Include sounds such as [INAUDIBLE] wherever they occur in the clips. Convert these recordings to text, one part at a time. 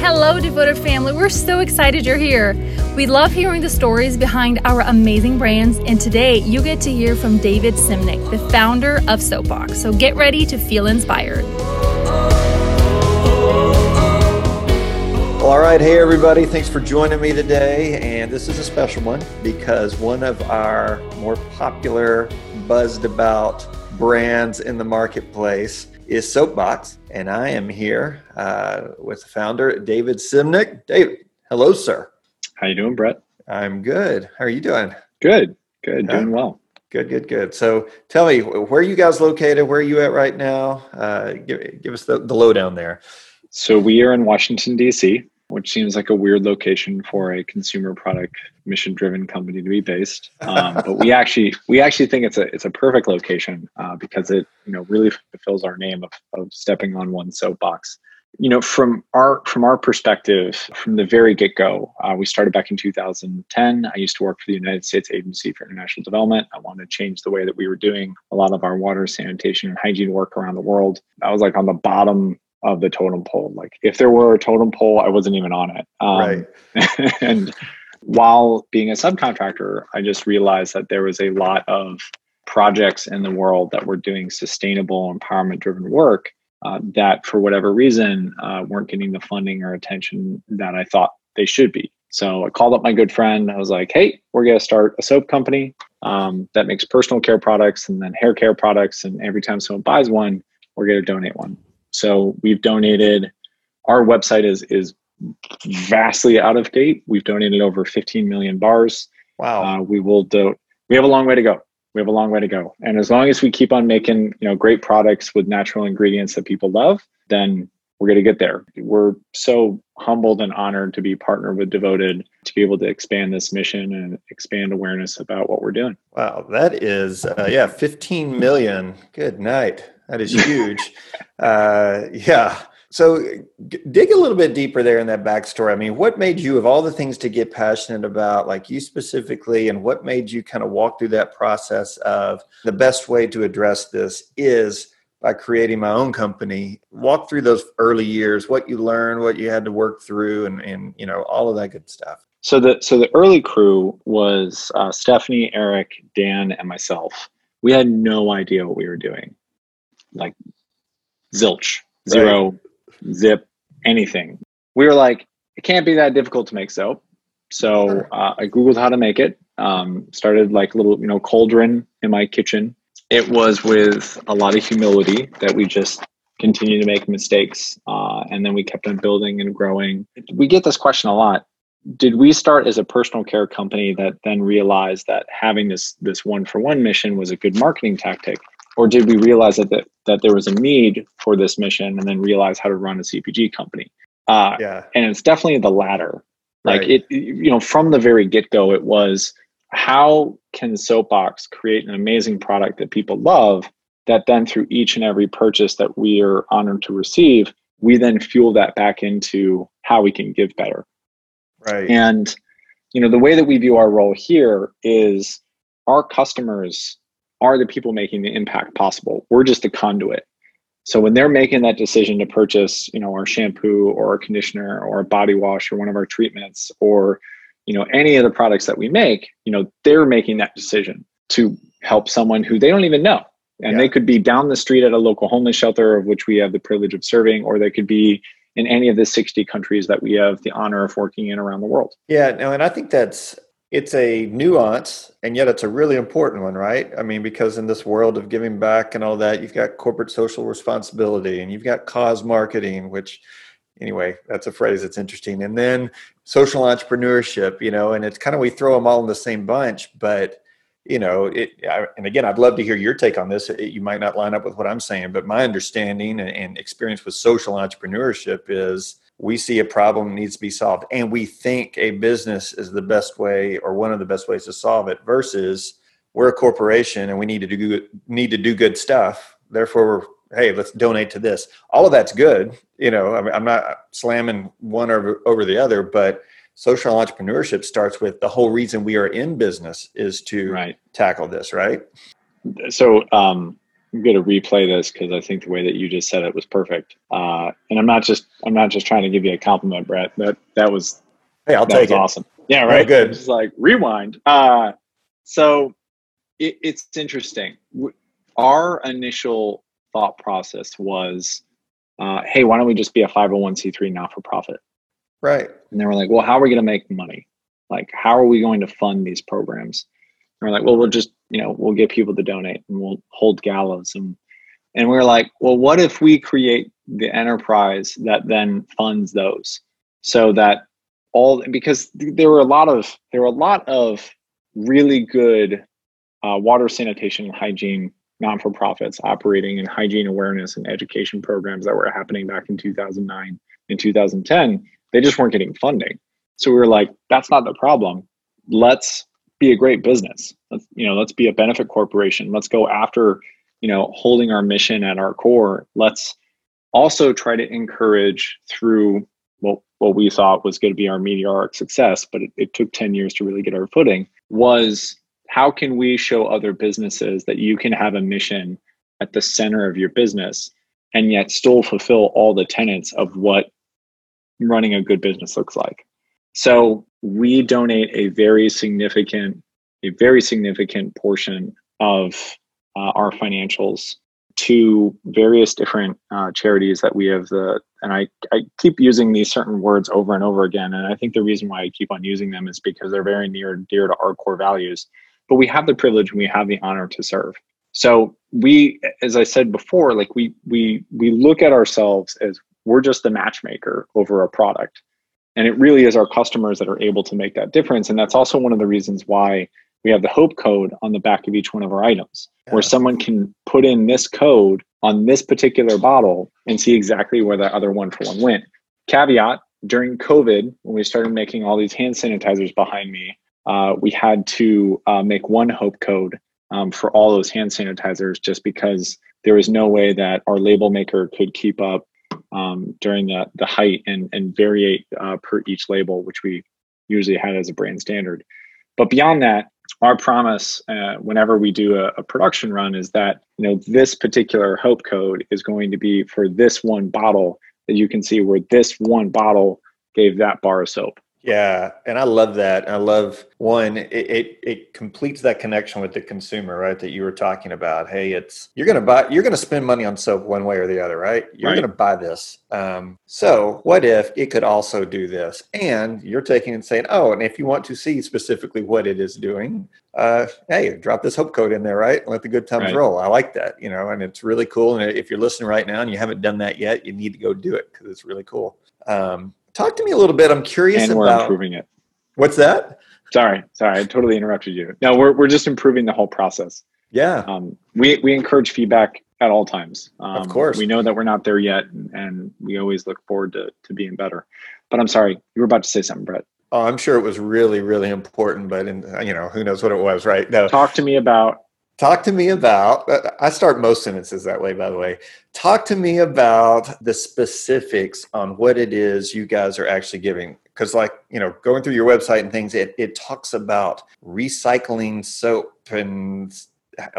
Hello, devoted family. We're so excited you're here. We love hearing the stories behind our amazing brands, and today you get to hear from David Simnick, the founder of Soapbox. So get ready to feel inspired. All right. Hey, everybody. Thanks for joining me today. And this is a special one because one of our more popular, buzzed about brands in the marketplace is Soapbox. And I am here uh, with the founder, David Simnick. David, hello, sir. How you doing, Brett? I'm good. How are you doing? Good. Good. Doing well. Good, good, good. So tell me, where are you guys located? Where are you at right now? Uh, give, give us the, the lowdown there. So we are in Washington, D.C., which seems like a weird location for a consumer product mission driven company to be based. Um, but we [LAUGHS] actually we actually think it's a it's a perfect location uh, because it you know really fulfills our name of, of stepping on one soapbox. You know, from our from our perspective, from the very get go, uh, we started back in 2010. I used to work for the United States Agency for International Development. I wanted to change the way that we were doing a lot of our water, sanitation, and hygiene work around the world. I was like on the bottom of the totem pole. Like if there were a totem pole, I wasn't even on it. Um, right. [LAUGHS] and while being a subcontractor, I just realized that there was a lot of projects in the world that were doing sustainable empowerment driven work uh, that for whatever reason uh, weren't getting the funding or attention that I thought they should be. So I called up my good friend. I was like, hey, we're going to start a soap company um, that makes personal care products and then hair care products. And every time someone buys one, we're going to donate one. So we've donated. Our website is is vastly out of date. We've donated over 15 million bars. Wow. Uh, we will do. We have a long way to go. We have a long way to go. And as long as we keep on making you know great products with natural ingredients that people love, then we're going to get there. We're so humbled and honored to be partnered with Devoted to be able to expand this mission and expand awareness about what we're doing. Wow, that is uh, yeah, 15 million. Good night. That is huge. uh, yeah. So g- dig a little bit deeper there in that backstory. I mean, what made you, of all the things to get passionate about, like you specifically, and what made you kind of walk through that process of the best way to address this is by creating my own company? Walk through those early years, what you learned, what you had to work through, and, and you know all of that good stuff. So the so the early crew was uh, Stephanie, Eric, Dan, and myself. We had no idea what we were doing like zilch, zero, right. zip, anything. We were like, it can't be that difficult to make soap. So uh, I Googled how to make it. Um, started like a little, you know, cauldron in my kitchen. It was with a lot of humility that we just continued to make mistakes. Uh, and then we kept on building and growing. We get this question a lot. Did we start as a personal care company that then realized that having this this one for one mission was a good marketing tactic? Or did we realize that, that that there was a need for this mission and then realize how to run a cpg company uh, yeah. and it's definitely the latter like right. it you know from the very get-go it was how can soapbox create an amazing product that people love that then through each and every purchase that we are honored to receive we then fuel that back into how we can give better right and you know the way that we view our role here is our customers are the people making the impact possible. We're just a conduit. So when they're making that decision to purchase, you know, our shampoo or our conditioner or a body wash or one of our treatments or, you know, any of the products that we make, you know, they're making that decision to help someone who they don't even know. And yeah. they could be down the street at a local homeless shelter of which we have the privilege of serving, or they could be in any of the 60 countries that we have the honor of working in around the world. Yeah, no, and I think that's it's a nuance and yet it's a really important one right? I mean because in this world of giving back and all that you've got corporate social responsibility and you've got cause marketing which anyway that's a phrase that's interesting. And then social entrepreneurship you know and it's kind of we throw them all in the same bunch but you know it I, and again i'd love to hear your take on this. It, you might not line up with what i'm saying but my understanding and, and experience with social entrepreneurship is we see a problem needs to be solved and we think a business is the best way or one of the best ways to solve it versus we're a corporation and we need to do need to do good stuff. Therefore hey let's donate to this. All of that's good. You know I am not slamming one over, over the other but social entrepreneurship starts with the whole reason we are in business is to right. tackle this right? So um, I'm going to replay this because I think the way that you just said it was perfect. Uh, and I'm not just I'm not just trying to give you a compliment, Brett. That that was hey, I'll that take was it. awesome. Yeah, right. Oh, good. Just like rewind. Uh, so it, it's interesting. Our initial thought process was, uh, hey, why don't we just be a 501c3 not for profit? Right. And they were like, well, how are we going to make money? Like, how are we going to fund these programs? And we're like, well, we'll just, you know, we'll get people to donate and we'll hold galas. And, and we are like, well, what if we create the enterprise that then funds those? So that all, because there were a lot of, there were a lot of really good uh, water sanitation and hygiene non-for-profits operating in hygiene awareness and education programs that were happening back in 2009 and 2010 they just weren't getting funding. So we were like that's not the problem. Let's be a great business. Let's you know let's be a benefit corporation. Let's go after you know holding our mission at our core. Let's also try to encourage through what, what we thought was going to be our meteoric success but it, it took 10 years to really get our footing was how can we show other businesses that you can have a mission at the center of your business and yet still fulfill all the tenets of what running a good business looks like? So we donate a very significant a very significant portion of uh, our financials to various different uh, charities that we have the and I, I keep using these certain words over and over again and i think the reason why i keep on using them is because they're very near dear to our core values. But we have the privilege and we have the honor to serve. So we as i said before like we we we look at ourselves as we're just the matchmaker over a product and it really is our customers that are able to make that difference and that's also one of the reasons why we have the hope code on the back of each one of our items yeah. where someone can put in this code on this particular bottle and see exactly where that other one for one went caveat during covid when we started making all these hand sanitizers behind me uh, we had to uh, make one hope code um, for all those hand sanitizers just because there was no way that our label maker could keep up um, during the, the height and, and variate uh, per each label, which we usually had as a brand standard. But beyond that, our promise uh, whenever we do a, a, production run is that you know this particular hope code is going to be for this one bottle that you can see where this one bottle gave that bar of soap yeah, and I love that. I love one. It, it, it completes that connection with the consumer, right? That you were talking about. Hey, it's you're gonna buy, you're gonna spend money on soap one way or the other, right? You're right. gonna buy this. Um, so what if it could also do this? And you're taking and saying, oh, and if you want to see specifically what it is doing, uh, hey, drop this hope code in there, right? Let the good times right. roll. I like that, you know, and it's really cool. And if you're listening right now and you haven't done that yet, you need to go do it because it's really cool. Um, Talk to me a little bit. I'm curious and we're about improving it. What's that? Sorry, sorry, I totally interrupted you. No, we're we're just improving the whole process. Yeah. Um, we we encourage feedback at all times. Um, of course. We know that we're not there yet, and, and we always look forward to to being better. But I'm sorry, you were about to say something, Brett. Oh, I'm sure it was really, really important, but in, you know, who knows what it was, right? No. Talk to me about Talk to me about, uh, I start most sentences that way, by the way. Talk to me about the specifics on what it is you guys are actually giving. Because, like, you know, going through your website and things, it, it talks about recycling soap and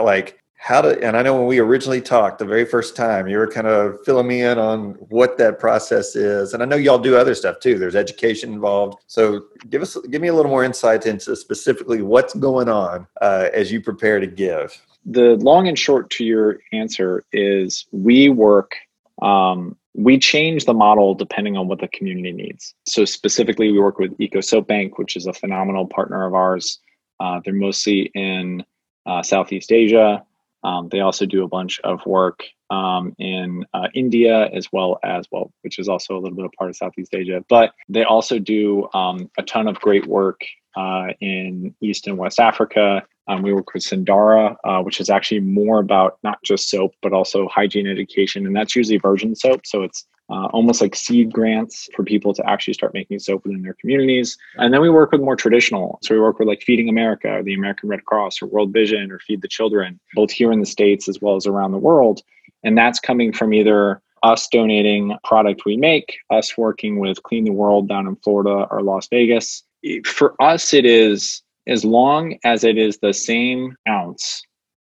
like how to and i know when we originally talked the very first time you were kind of filling me in on what that process is. And i know y'all do other stuff too. There's education involved. So give us give me a little more insight into specifically what's going on uh, as you prepare to give. The long and short to your answer is we work um, we change the model depending on what the community needs. So specifically we work with eco soap bank which is a phenomenal partner of ours. Uh, they're mostly in uh, southeast asia um, they also do a bunch of work um, in uh, India as well as well, which is also a little bit of part of Southeast Asia. But they also do um, a ton of great work uh, in East and West Africa. Um, we work with Sundara, uh, which is actually more about not just soap but also hygiene education, and that's usually virgin soap. So it's uh, almost like seed grants for people to actually start making soap within their communities. And then we work with more traditional. So we work with like Feeding America, or the American Red Cross, or World Vision, or Feed the Children, both here in the States as well as around the world. And that's coming from either us donating product we make, us working with Clean the World down in Florida or Las Vegas. For us, it is as long as it is the same ounce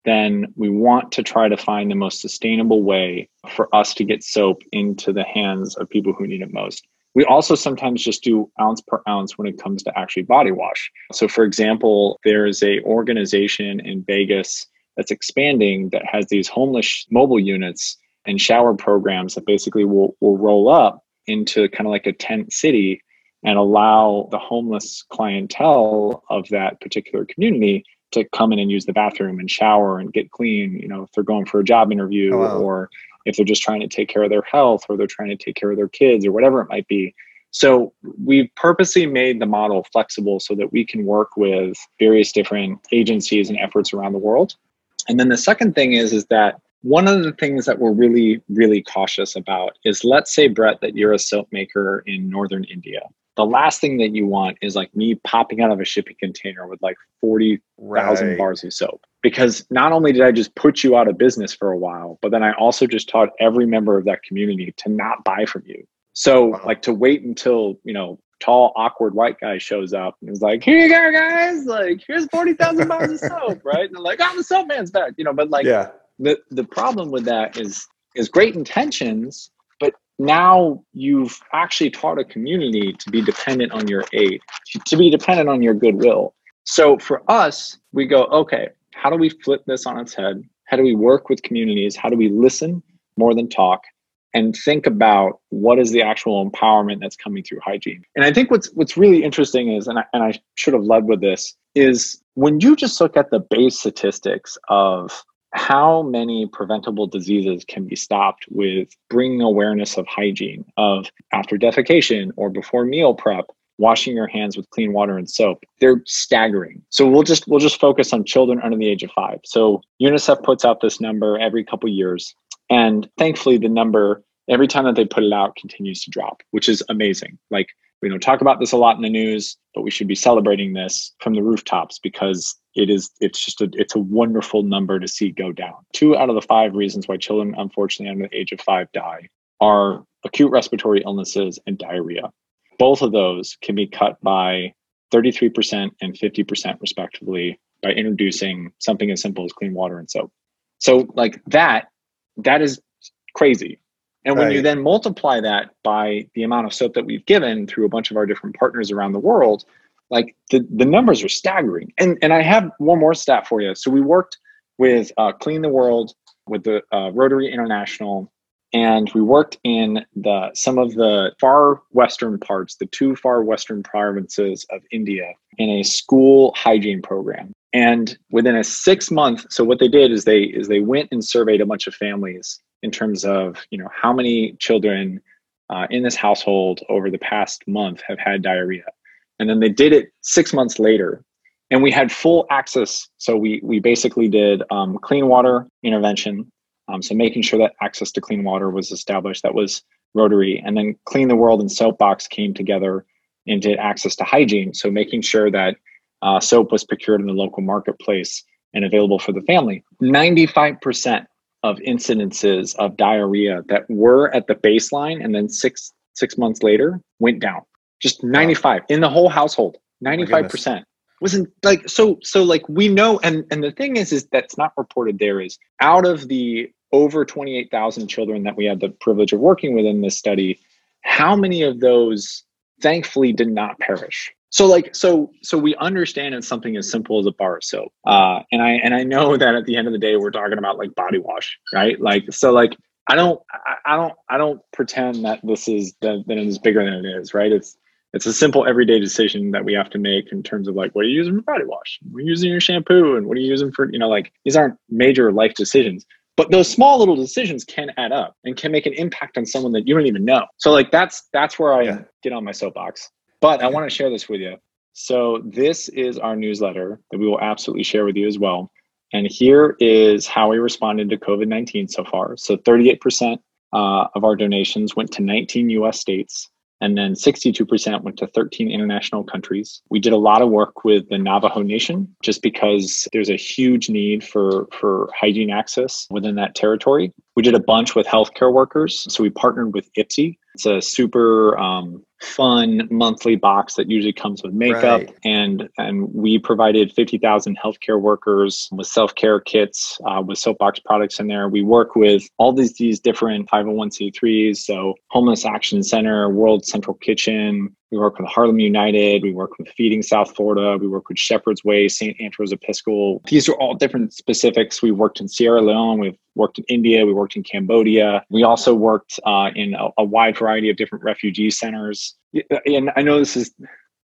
then we want to try to find the most sustainable way for us to get soap into the hands of people who need it most. We also sometimes just do ounce per ounce when it comes to actually body wash. So for example, there is a organization in Vegas that's expanding that has these homeless mobile units and shower programs that basically will, will roll up into kind of like a tent city and allow the homeless clientele of that particular community to come in and use the bathroom and shower and get clean you know if they're going for a job interview oh, wow. or if they're just trying to take care of their health or they're trying to take care of their kids or whatever it might be. So we've purposely made the model flexible so that we can work with various different agencies and efforts around the world. And then the second thing is is that one of the things that we're really really cautious about is let's say brett that you're a soap maker in northern india the last thing that you want is like me popping out of a shipping container with like 40,000 right. bars of soap. Because not only did I just put you out of business for a while, but then I also just taught every member of that community to not buy from you. So, wow. like, to wait until, you know, tall, awkward white guy shows up and is like, here you go, guys. Like, here's 40,000 bars of soap, [LAUGHS] right? And they're like, oh, the soap man's back, you know, but like, yeah. the, the problem with that is, is great intentions, now you've actually taught a community to be dependent on your aid, to be dependent on your goodwill. So for us, we go, okay, how do we flip this on its head? How do we work with communities? How do we listen more than talk? And think about what is the actual empowerment that's coming through hygiene. And I think what's what's really interesting is, and I, and I should have led with this, is when you just look at the base statistics of how many preventable diseases can be stopped with bringing awareness of hygiene of after defecation or before meal prep washing your hands with clean water and soap? They're staggering. So we'll just we'll just focus on children under the age of 5 so unicef puts out this number every couple years and thankfully the number every time that they put it out continues to drop which is amazing. Like we don't talk about this a lot in the news but we should be celebrating this from the rooftops because it is it's just a it's a wonderful number to see go down. Two out of the five reasons why children unfortunately under the age of five die are acute respiratory illnesses and diarrhea. Both of those can be cut by 33% and 50% respectively by introducing something as simple as clean water and soap. So like that that is crazy. And when right. you then multiply that by the amount of soap that we've given through a bunch of our different partners around the world like the, the numbers are staggering. And and I have one more stat for you. So we worked with uh, Clean the World, with the uh, Rotary International, and we worked in the some of the far western parts, the two far western provinces of India, in a school hygiene program. And within a six month, so what they did is they is they went and surveyed a bunch of families in terms of you know how many children uh, in this household over the past month have had diarrhea and then they did it six months later. And we had full access. So we we basically did um, clean water intervention um, so making sure that access to clean water was established. That was rotary. And then clean the world and soapbox came together and did access to hygiene. So making sure that uh, soap was procured in the local marketplace and available for the family. 95% of incidences of diarrhea that were at the baseline and then six six months later went down just 95 wow. in the whole household 95% wasn't like so so like we know and and the thing is is that's not reported there is out of the over 28,000 children that we had the privilege of working with in this study how many of those thankfully did not perish? So like so so we understand it's something as simple as a bar of soap. Uh and i and i know [LAUGHS] that at the end of the day we're talking about like body wash right? Like so like i don't i, I don't i don't pretend that this is that, that it is bigger than it is right? It's it's a simple everyday decision that we have to make in terms of like what are you using for body wash? What are you using your shampoo? And what are you using for you know like these aren't major life decisions. But those small little decisions can add up and can make an impact on someone that you don't even know. So like that's that's where i yeah. get on my soapbox. But i want to share this with you. So this is our newsletter that we will absolutely share with you as well. And here is how we responded to covid-19 so far. So 38% uh, of our donations went to 19 us states and then 62% went to 13 international countries. We did a lot of work with the Navajo Nation just because there's a huge need for, for hygiene access within that territory. We did a bunch with healthcare workers. So we partnered with Ipsy. It's a super um, fun monthly box that usually comes with makeup right. and and we provided 50,000 healthcare workers with self-care kits uh, with soapbox products in there we work with all these these different 501c3s so homeless action center world central kitchen we work with Harlem United. We work with Feeding South Florida. We work with Shepherd's Way, St. Andrew's Episcopal. These are all different specifics. We worked in Sierra Leone. We've worked in India. We worked in Cambodia. We also worked uh, in a, a, wide variety of different refugee centers. And I know this is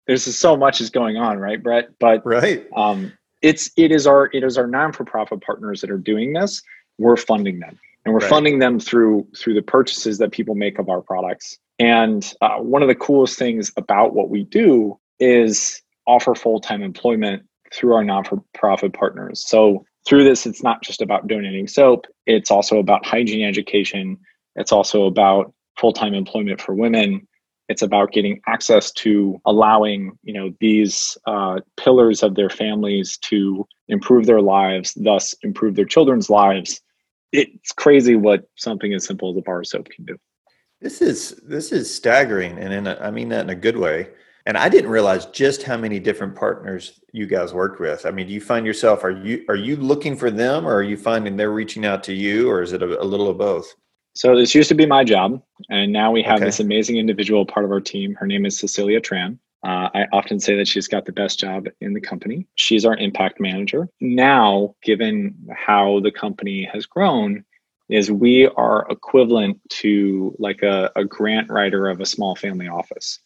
there's so much is going on, right, Brett? But right. Um, it's it is our it is our non-for-profit partners that are doing this. We're funding them and we're right. funding them through through the purchases that people make of our products and uh, one of the coolest things about what we do is offer full time employment through our non for profit partners. So, through this, it's not just about donating soap, it's also about hygiene education, it's also about full time employment for women. It's about getting access to allowing, you know, these uh, pillars of their families to improve their lives, thus improve their children's lives. It's crazy what something as simple as a bar of soap can do. This is this is staggering, and in a, I mean that in a good way. And I didn't realize just how many different partners you guys worked with. I mean, do you find yourself are you are you looking for them, or are you finding they're reaching out to you, or is it a, a little of both? So this used to be my job, and now we have okay. this amazing individual part of our team. Her name is Cecilia Tran. Uh, I often say that she's got the best job in the company. She's our impact manager. Now, given how the company has grown, is we are equivalent to like a, a grant writer of a small family office.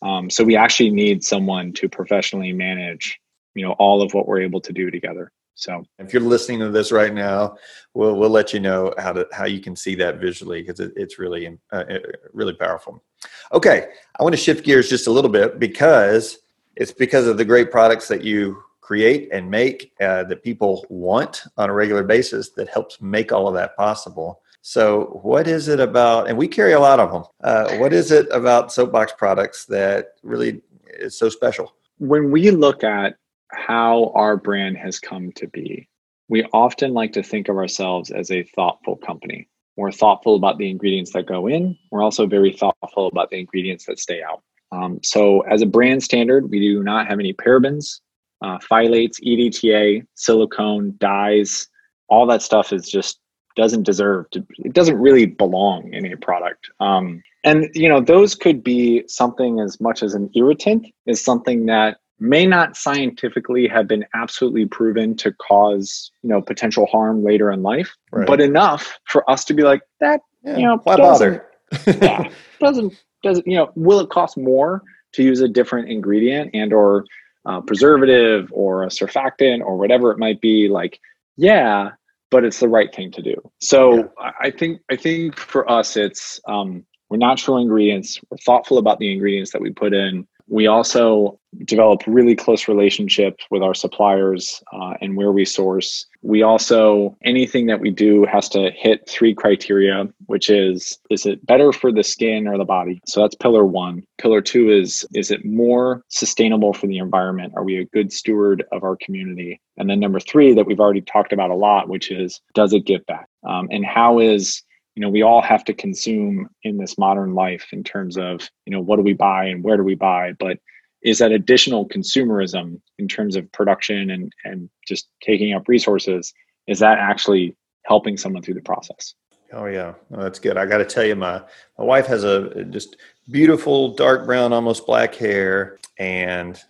Um, so we actually need someone to professionally manage, you know, all of what we're able to do together. So if you're listening to this right now, we'll we'll let you know how to how you can see that visually because it, it's really uh, really powerful. Okay, I want to shift gears just a little bit because it's because of the great products that you create and make uh, that people want on a regular basis that helps make all of that possible. So, what is it about? And we carry a lot of them. Uh, what is it about soapbox products that really is so special? When we look at how our brand has come to be, we often like to think of ourselves as a thoughtful company. We're thoughtful about the ingredients that go in. We're also very thoughtful about the ingredients that stay out. Um, so, as a brand standard, we do not have any parabens, uh, phthalates, EDTA, silicone, dyes, all that stuff is just doesn't deserve to it doesn't really belong in a product um, and you know those could be something as much as an irritant is something that may not scientifically have been absolutely proven to cause you know potential harm later in life right. but enough for us to be like that yeah, you know why bother [LAUGHS] yeah doesn't doesn't you know will it cost more to use a different ingredient and or uh, preservative or a surfactant or whatever it might be like yeah but it's the right thing to do. So yeah. i think i think for us it's um, we're natural ingredients. We're thoughtful about the ingredients that we put in we also develop really close relationships with our suppliers uh, and where we source. We also, anything that we do has to hit three criteria, which is, is it better for the skin or the body? So that's pillar one. Pillar two is, is it more sustainable for the environment? Are we a good steward of our community? And then number three, that we've already talked about a lot, which is, does it give back? Um, and how is you know we all have to consume in this modern life in terms of you know what do we buy and where do we buy? But is that additional consumerism in terms of production and and just taking up resources is that actually helping someone through the process? Oh yeah. That's good. I got to tell you my my wife has a just beautiful dark brown almost black hair. And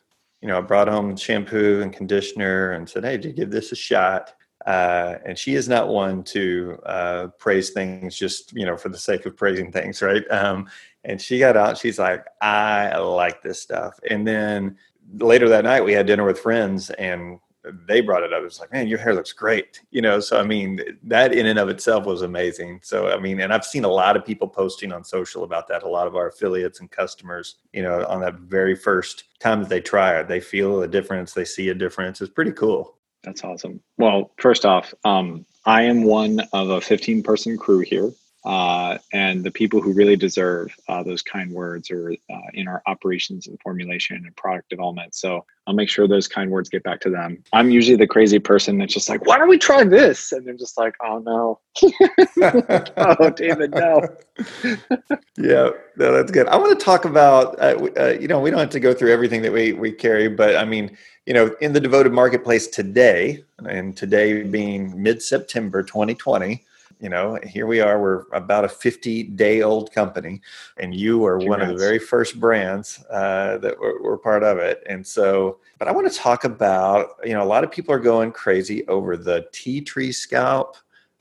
you know i brought home shampoo and conditioner and said hey did you give this a shot uh, and she is not one to uh, praise things just you know for the sake of praising things, right? Um, and she got out. She's like, I like this stuff. And then later that night, we had dinner with friends, and they brought it up. It's like, man, your hair looks great, you know. So I mean, that in and of itself was amazing. So I mean, and I've seen a lot of people posting on social about that. A lot of our affiliates and customers, you know, on that very first time that they try it, they feel a difference, they see a difference. It's pretty cool. That's awesome. Well, first off, um, I am one of a 15 person crew here. Uh, and the people who really deserve uh, those kind words are uh, in our operations and formulation and product development. So I'll make sure those kind words get back to them. I'm usually the crazy person that's just like, why don't we try this? And they're just like, oh no. [LAUGHS] [LAUGHS] oh, David, no. [LAUGHS] yeah, no, that's good. I want to talk about, uh, uh, you know, we don't have to go through everything that we, we carry, but I mean, you know, in the devoted marketplace today, and today being mid September 2020, you know here we are we're about a 50 day old company and you are Congrats. one of the very first brands uh, that were, were, part of it and so but i want to talk about you know a lot of people are going crazy over the tea tree scalp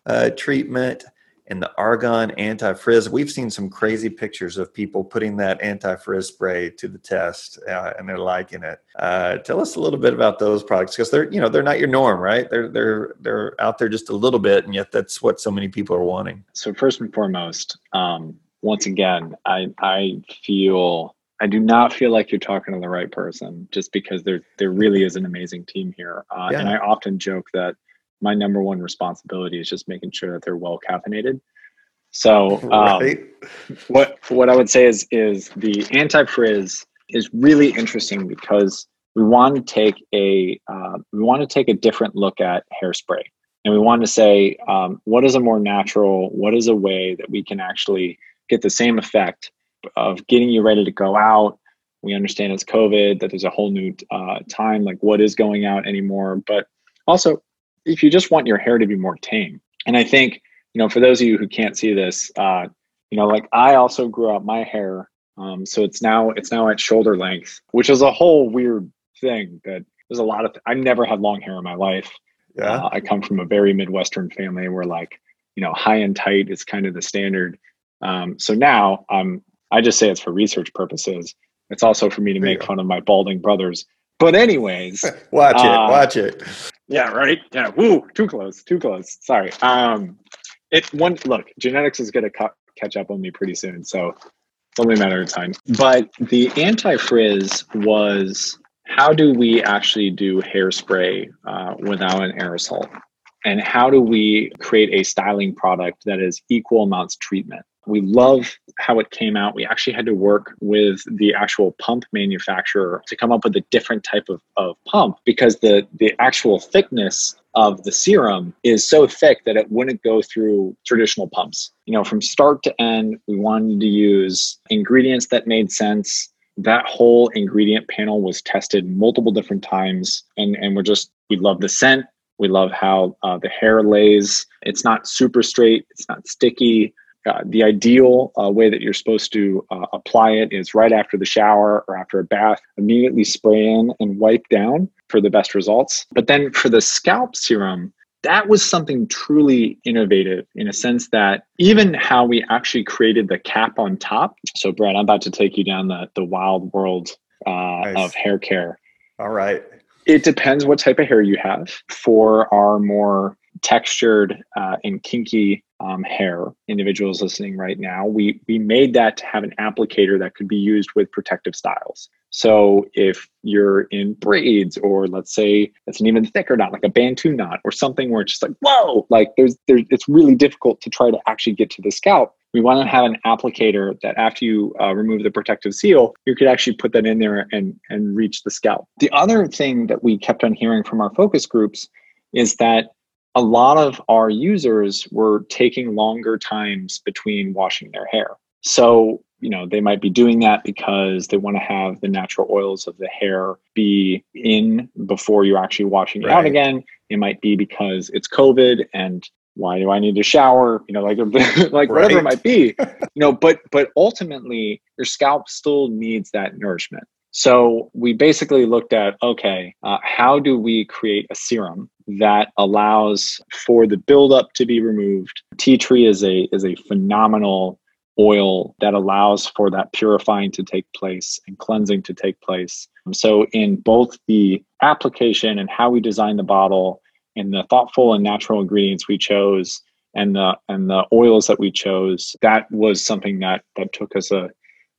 uh, treatment and the argon anti-frizz we've seen some crazy pictures of people putting that anti-frizz spray to the test uh, and they're liking it uh, tell us a little bit about those products because they're you know they're not your norm right they're they're they're out there just a little bit and yet that's what so many people are wanting so first and foremost um, once again i i feel I do not feel like you're talking to the right person just because there there really is an amazing team here. Uh, yeah. And I often joke that my number one responsibility is just making sure that they're well caffeinated. So um, right. what what I would say is is the anti frizz is really interesting because we want to take a uh, we want to take a different look at hairspray, and we want to say um, what is a more natural, what is a way that we can actually get the same effect of getting you ready to go out. We understand it's COVID, that there's a whole new uh, time, like what is going out anymore, but also if you just want your hair to be more tame. And I think, you know, for those of you who can't see this, uh, you know, like I also grew out my hair. Um, so it's now it's now at shoulder length, which is a whole weird thing that there's a lot of th- I never had long hair in my life. Yeah. Uh, I come from a very Midwestern family where like, you know, high and tight is kind of the standard. Um, so now um, I just say it's for research purposes. It's also for me to make fun of my balding brothers. But anyways, [LAUGHS] watch it, uh, watch it. Yeah, right. Yeah. Woo, too close, too close. Sorry. Um, it one look. Genetics is going to catch up on me pretty soon, so it's only a matter of time. But the anti frizz was how do we actually do hairspray uh, without an aerosol, and how do we create a styling product that is equal amounts treatment? We love how it came out. We actually had to work with the actual pump manufacturer to come up with a different type of, of pump because the, the actual thickness of the serum is so thick that it wouldn't go through traditional pumps. You know, from start to end, we wanted to use ingredients that made sense. That whole ingredient panel was tested multiple different times, and, and we're just, we love the scent. We love how uh, the hair lays. It's not super straight, it's not sticky. Uh, the ideal uh, way that you're supposed to uh, apply it is right after the shower or after a bath, immediately spray in and wipe down for the best results. But then for the scalp serum, that was something truly innovative in a sense that even how we actually created the cap on top. So, Brad, I'm about to take you down the, the wild world uh, nice. of hair care. All right. It depends what type of hair you have. For our more textured uh, and kinky um, hair individuals listening right now we we made that to have an applicator that could be used with protective styles. So if you're in braids or let's say it's an even thicker knot like a bantu knot or something where it's just like whoa like there's there's it's really difficult to try to actually get to the scalp. We want to have an applicator that after you uh, remove the protective seal you could actually put that in there and and reach the scalp. The other thing that we kept on hearing from our focus groups is that a lot of our users were taking longer times between washing their hair. So, you know, they might be doing that because they want to have the natural oils of the hair be in before you're actually washing it right. out again. It might be because it's COVID and why do I need to shower? You know, like [LAUGHS] like right. whatever it might be. you know, but but ultimately your scalp still needs that nourishment. So we basically looked at okay, uh, how do we create a serum that allows for the buildup to be removed? Tea tree is a is a phenomenal oil that allows for that purifying to take place and cleansing to take place. So in both the application and how we design the bottle and the thoughtful and natural ingredients we chose and the and the oils that we chose, that was something that that took us a,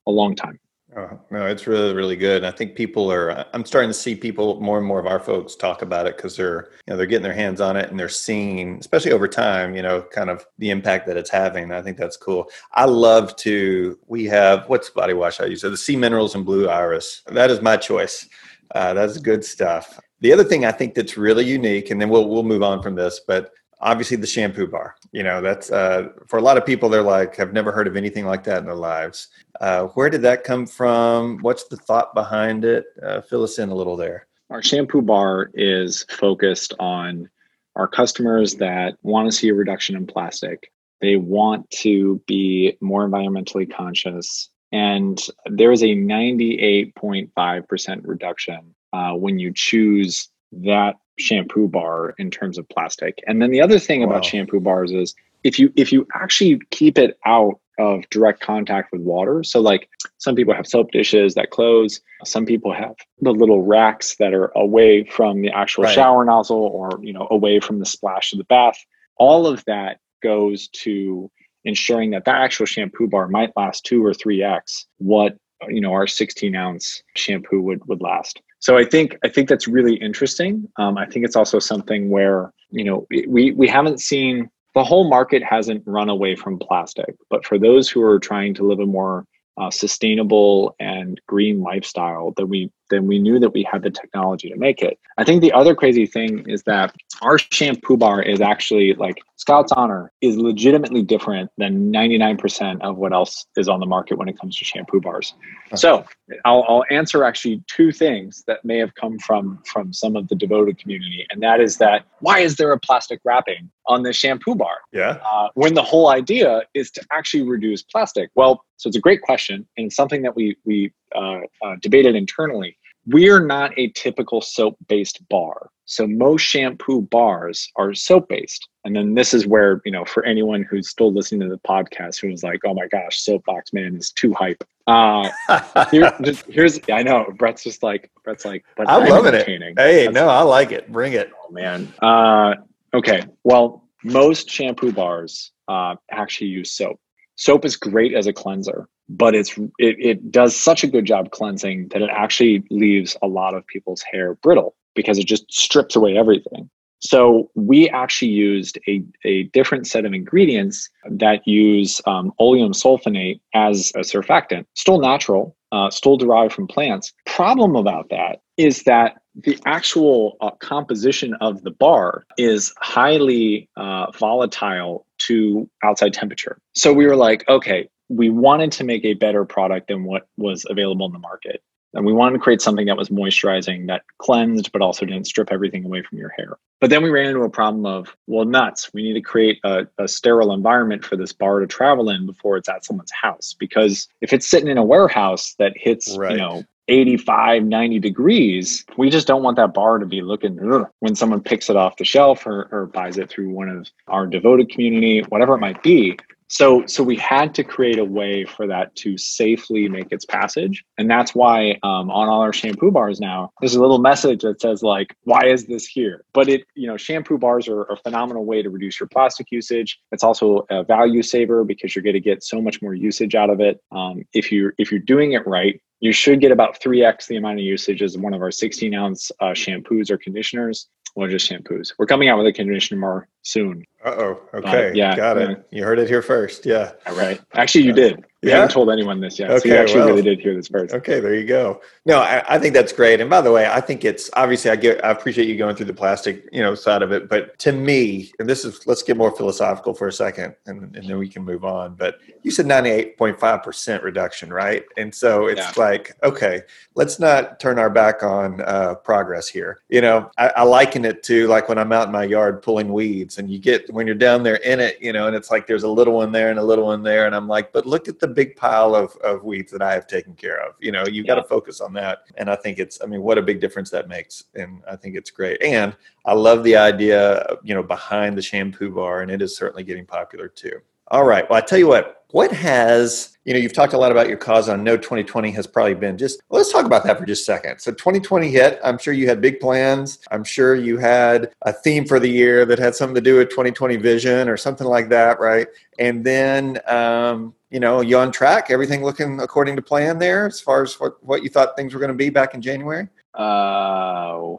a long time. Oh, no, it's really, really good. And I think people are, I'm starting to see people, more and more of our folks talk about it because they're, you know, they're getting their hands on it and they're seeing, especially over time, you know, kind of the impact that it's having. I think that's cool. I love to, we have, what's body wash I use? So the Sea Minerals and Blue Iris. That is my choice. Uh, that's good stuff. The other thing I think that's really unique, and then we'll, we'll move on from this, but obviously the shampoo bar you know that's uh, for a lot of people they're like have never heard of anything like that in their lives. Uh, where did that come from? What's the thought behind it? Uh, fill us in a little there. Our shampoo bar is focused on our customers that want to see a reduction in plastic. They want to be more environmentally conscious. And there is a 98.5% reduction uh, when you choose that shampoo bar in terms of plastic. And then the other thing wow. about shampoo bars is if you if you actually keep it out of direct contact with water. So like some people have soap dishes that close, some people have the little racks that are away from the actual right. shower nozzle or you know away from the splash of the bath. All of that goes to ensuring that that actual shampoo bar might last 2 or 3x what you know our 16 ounce shampoo would would last so I think I think that's really interesting. Um, I think it's also something where you know we we haven't seen the whole market hasn't run away from plastic, but for those who are trying to live a more uh, sustainable and green lifestyle, then we then we knew that we had the technology to make it. I think the other crazy thing is that our shampoo bar is actually like Scout's Honor is legitimately different than 99% of what else is on the market when it comes to shampoo bars. So I'll, I'll answer actually two things that may have come from from some of the devoted community, and that is that why is there a plastic wrapping on the shampoo bar? Yeah. Uh, when the whole idea is to actually reduce plastic. Well, so it's a great question, and it's something that we we uh, uh, debated internally we're not a typical soap based bar. So most shampoo bars are soap based. And then this is where, you know, for anyone who's still listening to the podcast who is like, oh my gosh, Soapbox Man is too hype. Uh, [LAUGHS] here, just, here's, I know, Brett's just like, Brett's like, but I'm, I'm loving it. Hey, That's no, I like it. Bring it. Oh man. Uh, okay. Well, most shampoo bars uh, actually use soap. Soap is great as a cleanser but it's it, it does such a good job cleansing that it actually leaves a lot of people's hair brittle because it just strips away everything so we actually used a, a different set of ingredients that use um, olefin sulfonate as a surfactant still natural uh, still derived from plants problem about that is that the actual uh, composition of the bar is highly uh, volatile to outside temperature. So we were like, okay, we wanted to make a better product than what was available in the market. And we wanted to create something that was moisturizing, that cleansed, but also didn't strip everything away from your hair. But then we ran into a problem of, well, nuts, we need to create a, a sterile environment for this bar to travel in before it's at someone's house. Because if it's sitting in a warehouse that hits, right. you know, 85, 90 degrees, we just don't want that bar to be looking when someone picks it off the shelf or, or buys it through one of our devoted community, whatever it might be. So, so we had to create a way for that to safely make its passage, and that's why um, on all our shampoo bars now, there's a little message that says like, "Why is this here?" But it, you know, shampoo bars are a phenomenal way to reduce your plastic usage. It's also a value saver because you're going to get so much more usage out of it. Um, if you if you're doing it right, you should get about 3x the amount of usage as one of our 16 ounce uh, shampoos or conditioners or just shampoos. We're coming out with a conditioner soon. Uh oh. Okay. Uh, yeah. Got it. Yeah. You heard it here first. Yeah. All right. Actually, you did. We yeah? haven't told anyone this yet. Okay, so you actually well, really did hear this first. Okay, there you go. No, I, I, think that's great. And by the way, I think it's obviously I get I appreciate you going through the plastic, you know, side of it. But to me, and this is let's get more philosophical for a second and, and then we can move on. But you said 98.5% reduction, right? And so it's yeah. like, okay, let's not turn our back on uh, progress here. You know, I, I liken it to like when I'm out in my yard pulling weeds and you get when you're down there in it, you know, and it's like there's a little one there and a little one there. And I'm like, but look at the big pile of, of weeds that I have taken care of. You know, you yeah. got to focus on that. And I think it's, I mean, what a big difference that makes. And I think it's great. And I love the idea, you know, behind the shampoo bar, and it is certainly getting popular too. All right. Well, I tell you what, What has, you know, you've talked a lot about your cause. I know 2020 has probably been just, let's talk about that for just a second. So 2020 hit. I'm sure you had big plans. I'm sure you had a theme for the year that had something to do with 2020 vision or something like that, right? And then, um, you know, you on track? Everything looking according to plan there as far as what, what you thought things were going to be back in January? Uh,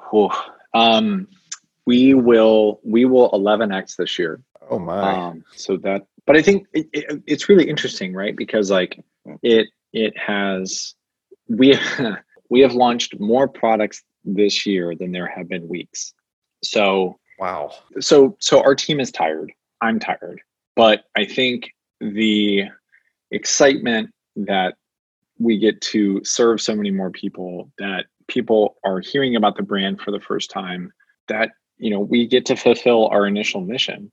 um, we will we will 11x this year. Oh my! Um, so that, but I think it, it, it's really interesting, right? Because like it it has we [LAUGHS] we have launched more products this year than there have been weeks. So wow. So so our team is tired. I'm tired, but I think the excitement that we get to serve so many more people that people are hearing about the brand for the first time that you know we get to fulfill our initial mission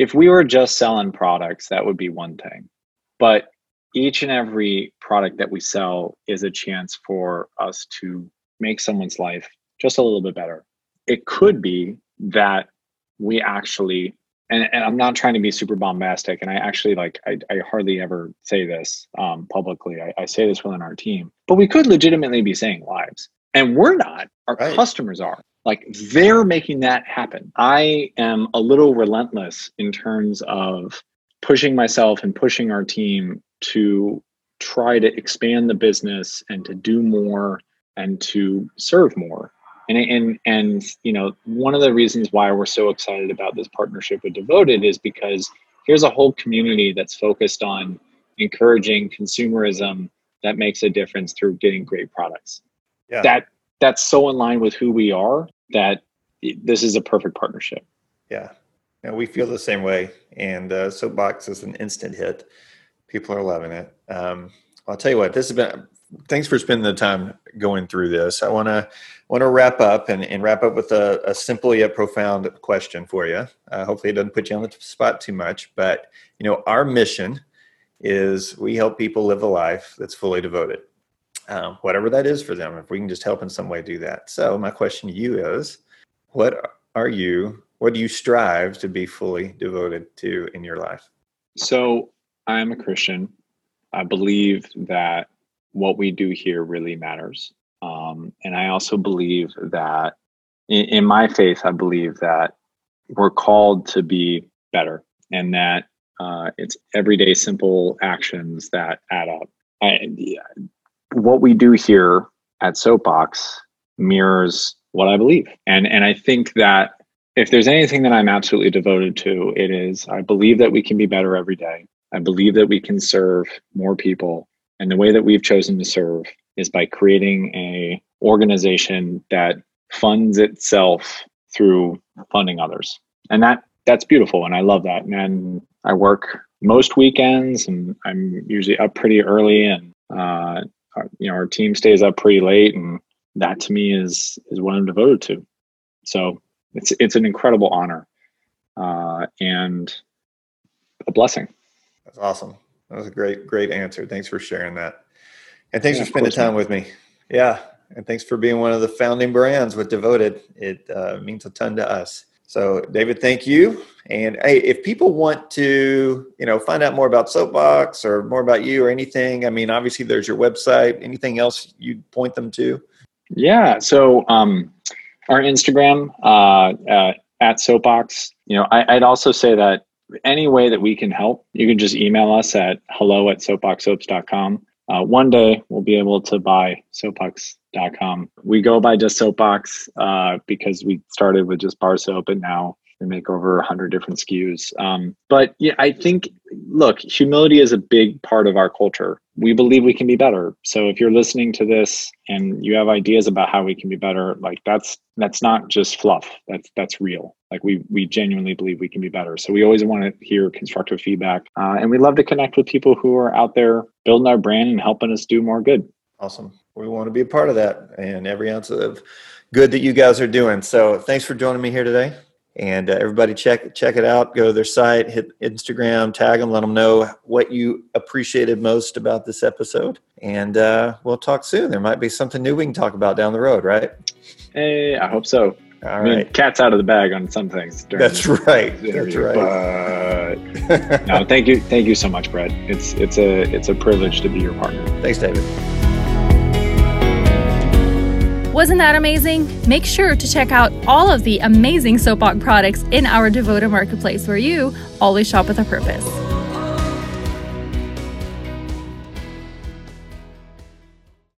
if we were just selling products that would be one thing. But each and every product that we sell is a chance for us to make someone's life just a little bit better. It could be that we actually and, and i'm not trying to be super bombastic and i actually like i, I hardly ever say this um, publicly. I, I say this within our team but we could legitimately be saying lives. And we're not. Our right. customers are like they're making that happen. I am a little relentless in terms of pushing myself and pushing our team to try to expand the business and to do more and to serve more. And and and you know one of the reasons why we're so excited about this partnership with devoted is because here's a whole community that's focused on encouraging consumerism that makes a difference through getting great products. Yeah. that that's so in line with who we are that this is a perfect partnership. Yeah. Yeah, we feel the same way. And uh, Soapbox is an instant hit. People are loving it. Um, I'll tell you what, this has been, thanks for spending the time going through this. I want to want to wrap up and, and wrap up with a, a simple yet profound question for you. Uh, hopefully it doesn't put you on the spot too much, but you know, our mission is we help people live a life that's fully devoted um, whatever that is for them, if we can just help in some way do that. So, my question to you is what are you, what do you strive to be fully devoted to in your life? So, I'm a Christian. I believe that what we do here really matters. Um, and I also believe that in, in my faith, I believe that we're called to be better and that uh, it's everyday simple actions that add up. I, what we do here at Soapbox mirrors what I believe. And and I think that if there's anything that I'm absolutely devoted to, it is I believe that we can be better every day. I believe that we can serve more people. And the way that we've chosen to serve is by creating a organization that funds itself through funding others. And that that's beautiful and I love that. And I work most weekends and I'm usually up pretty early and uh, you know our team stays up pretty late, and that to me is is what I'm devoted to. So it's it's an incredible honor uh, and a blessing. That's awesome. That was a great great answer. Thanks for sharing that, and thanks yeah, for spending time with me. Yeah, and thanks for being one of the founding brands with Devoted. It uh, means a ton to us. So, David, thank you. And hey, if people want to, you know, find out more about Soapbox or more about you or anything, I mean, obviously there's your website. Anything else you'd point them to? Yeah. So, um, our Instagram uh, uh, at Soapbox. You know, I, would also say that any way that we can help, you can just email us at hello at soapboxsoaps.com. Uh, one day we'll be able to buy soapbox.com. We go by just soapbox uh, because we started with just bar soap and now we make over 100 different SKUs. Um, but yeah, I think, look, humility is a big part of our culture. We believe we can be better. So if you're listening to this and you have ideas about how we can be better, like that's that's not just fluff. That's that's real. Like we we genuinely believe we can be better. So we always want to hear constructive feedback, uh, and we love to connect with people who are out there building our brand and helping us do more good. Awesome. We want to be a part of that and every ounce of good that you guys are doing. So thanks for joining me here today. And uh, everybody check check it out. Go to their site, hit Instagram, tag them, let them know what you appreciated most about this episode. And uh, we'll talk soon. There might be something new we can talk about down the road, right? Hey, I hope so. All I mean, right. cat's out of the bag on some things. That's [LAUGHS] right. That's right. But [LAUGHS] no, thank you, thank you so much, Brett. It's it's a it's a privilege to be your partner. Thanks, David. Wasn't that amazing? Make sure to check out all of the amazing Soapbox products in our Devoted marketplace where you always shop with a purpose.